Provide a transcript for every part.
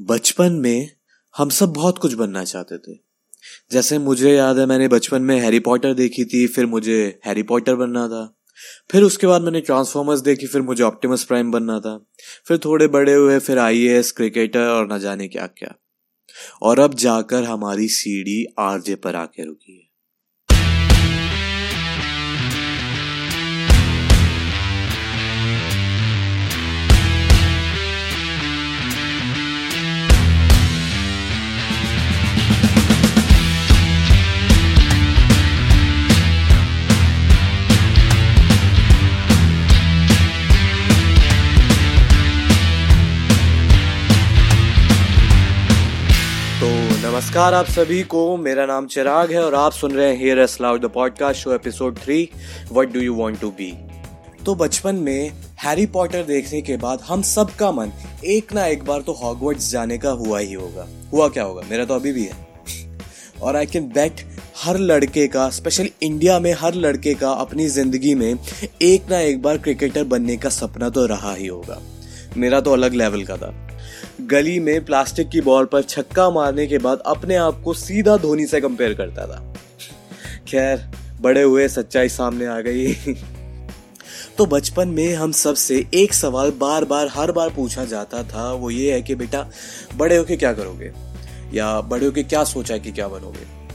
बचपन में हम सब बहुत कुछ बनना चाहते थे। जैसे मुझे याद है, मैंने बचपन में हैरी पॉटर देखी थी, फिर मुझे हैरी पॉटर बनना था। फिर उसके बाद मैंने ट्रांसफॉर्मर्स देखी, फिर मुझे ऑप्टिमस प्राइम बनना था। फिर थोड़े बड़े हुए, फिर आईएएस क्रिकेटर और न जाने क्या क्या और अब जाकर हमारी सीढ़ी आरजे पर आके रुकी है। नमस्कार आप सभी को। मेरा नाम चिराग है और आप सुन रहे हैं hear us loud the podcast show episode three what do you want to be तो बचपन में हैरी पॉटर देखने के बाद हम सब का मन एक ना एक बार तो हॉगवर्ड्स जाने का हुआ ही होगा। हुआ क्या होगा? मेरा तो अभी भी है। और आई कैन बेट हर लड़के का स्पेशल इंडिया में हर लड़के का अपनी ज़िंदगी में एक ना एक बार क्रिकेटर बनने का सपना तो रहा ही होगा। मेरा तो अलग लेवल का था। गली में प्लास्टिक की बॉल पर छक्का मारने के बाद अपने आप को सीधा धोनी से कंपेयर करता था। खैर, बड़े हुए सच्चाई सामने आ गई। तो बचपन में हम सबसे एक सवाल बार बार हर बार पूछा जाता था, वो ये है कि बेटा, बड़े होके क्या करोगे? या बड़े होके क्या सोचा कि क्या बनोगे?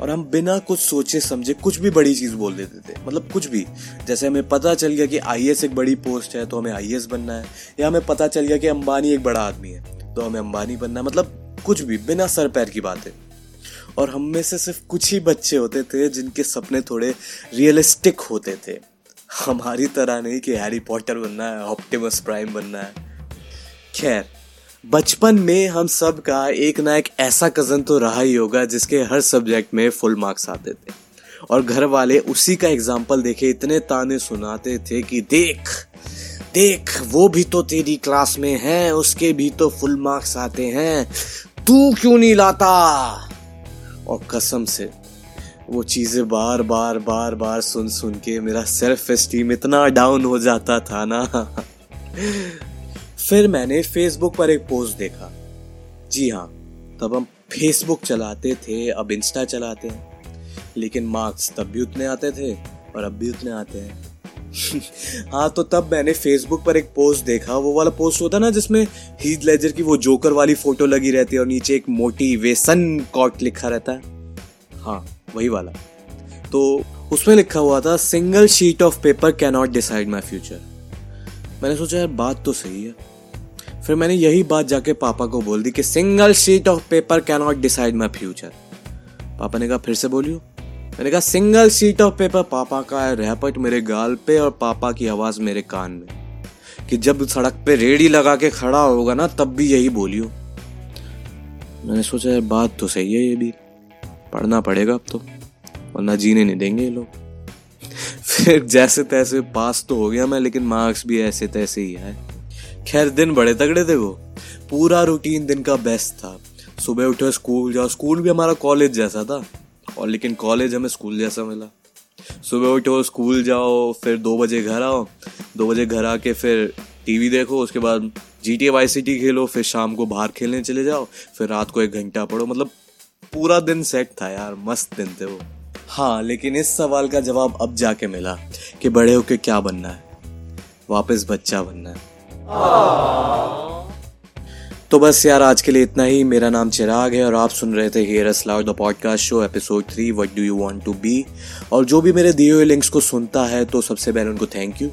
और हम बिना कुछ सोचे, समझे, कुछ भी बड़ी चीज़ बोल देते थे। मतलब कुछ भी। जैसे हमें पता चल गया कि आई एक बड़ी पोस्ट है तो हमें आई बनना है। या हमें पता चल गया कि अंबानी एक बड़ा आदमी है तो हमें अंबानी बनना है। मतलब कुछ भी, बिना सर पैर की बात। है और हम में से सिर्फ़ कुछ ही बच्चे होते थे, जिनके सपने थोड़े रियलिस्टिक होते थे। हमारी तरह नहीं कि हैरी पॉटर बनना है ऑप्टिमस प्राइम बनना है। खैर बचपन में हम सब का एक ना एक ऐसा कज़न तो रहा ही होगा जिसके हर सब्जेक्ट में फुल मार्क्स आते थे। और घर वाले उसी का एग्ज़ाम्पल देखे, इतने ताने सुनाते थे कि देख देख, वो भी तो तेरी क्लास में है, उसके भी तो फुल मार्क्स आते हैं। तू क्यों नहीं लाता? और कसम से, वो चीज़ें बार बार बार बार सुन सुन के मेरा सेल्फ एस्टीम इतना डाउन हो जाता था ना। फिर मैंने फेसबुक पर एक पोस्ट देखा। जी हाँ तब हम फेसबुक चलाते थे, अब इंस्टा चलाते हैं। लेकिन मार्क्स तब भी उतने आते थे और अब भी उतने आते हैं। हाँ तो तब मैंने फेसबुक पर एक पोस्ट देखा। वो वाला पोस्ट होता ना जिसमें हीथ लेजर की वो जोकर वाली फ़ोटो लगी रहती है और नीचे एक मोटिवेशन कॉट लिखा रहता है। हाँ वही वाला। तो उसमें लिखा हुआ था single sheet of paper cannot decide my future मैंने सोचा, यार, बात तो सही है। फिर मैंने यही बात जाके पापा को बोल दी कि single sheet of paper can not decide my future पापा ने कहा, फिर से बोलियो। मैंने कहा सिंगल शीट ऑफ़ पेपर पापा का रैपट मेरे गाल पे और पापा की आवाज़ मेरे कान में। कि जब सड़क पे रेडी लगा के खड़ा होगा ना, तब भी यही बोलियो। मैंने सोचा, यार, बात तो सही है ये भी। पढ़ना पड़ेगा अब तो वरना जीने नहीं देंगे ये लोग। फिर जैसे तैसे पास तो हो गया मैं, लेकिन मार्क्स भी ऐसे तैसे ही है खैर, दिन बड़े तगड़े थे वो। पूरा रूटीन दिन का बेस्ट था। सुबह उठो स्कूल जाओ। स्कूल भी हमारा कॉलेज जैसा था। और लेकिन कॉलेज हमें स्कूल जैसा मिला। सुबह उठो, स्कूल जाओ, फिर दो बजे घर आओ। दो बजे घर आके फिर टीवी देखो। उसके बाद G T Y C T खेलो। फिर शाम को बाहर खेलने चले जाओ। फिर रात को एक घंटा पढ़ो। मतलब पूरा दिन सेट था यार। मस्त दिन थे वो। हाँ लेकिन इस सवाल का जवाब अब जाके मिला कि बड़े होके क्या बनना है? वापस बच्चा बनना है। तो बस यार, आज के लिए इतना ही। मेरा नाम चिराग है और आप सुन रहे थे hear us loud the podcast show episode three what do you want to be और जो भी मेरे दिए हुए लिंक्स को सुनता है तो सबसे पहले उनको थैंक यू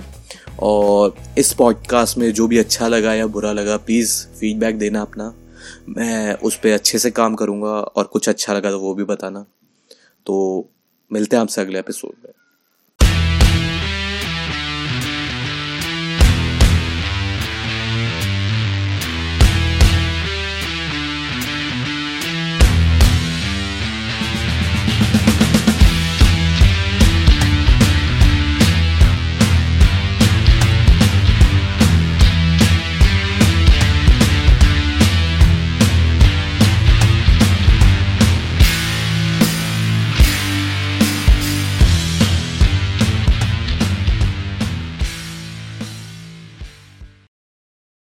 और इस पॉडकास्ट में जो भी अच्छा लगा या बुरा लगा प्लीज़ फीडबैक देना अपना। मैं उस पर अच्छे से काम करूँगा और कुछ अच्छा लगा तो वो भी बताना। तो मिलते हैं आपसे अगले एपिसोड में।